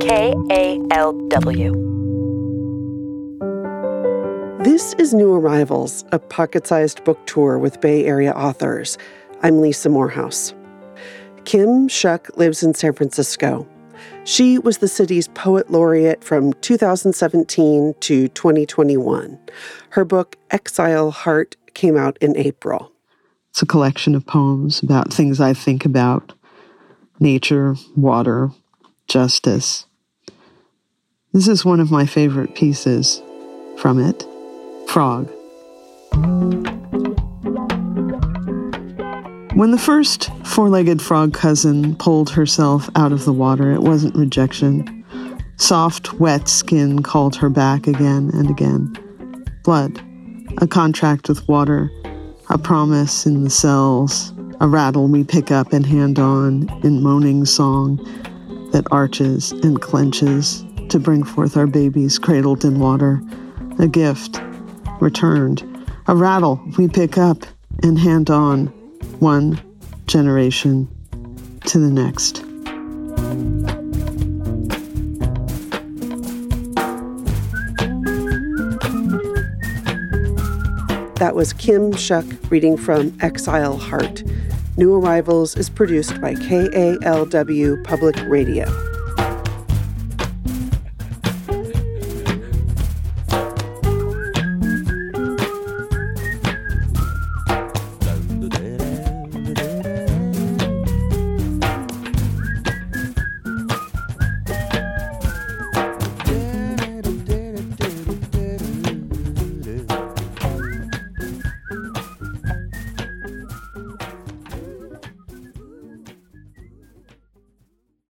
KALW. This is New Arrivals, a pocket sized book tour with Bay Area authors. I'm Lisa Morehouse. Kim Shuck lives in San Francisco. She was the city's poet laureate from 2017 to 2021. Her book, Exile Heart, came out in April. It's a collection of poems about things I think about nature, water, justice. This is one of my favorite pieces from it Frog. When the first four legged frog cousin pulled herself out of the water, it wasn't rejection. Soft, wet skin called her back again and again. Blood, a contract with water, a promise in the cells, a rattle we pick up and hand on in moaning song that arches and clenches to bring forth our babies cradled in water, a gift returned, a rattle we pick up and hand on one generation to the next. That was Kim Shuck reading from Exile Heart. New Arrivals is produced by KALW Public Radio.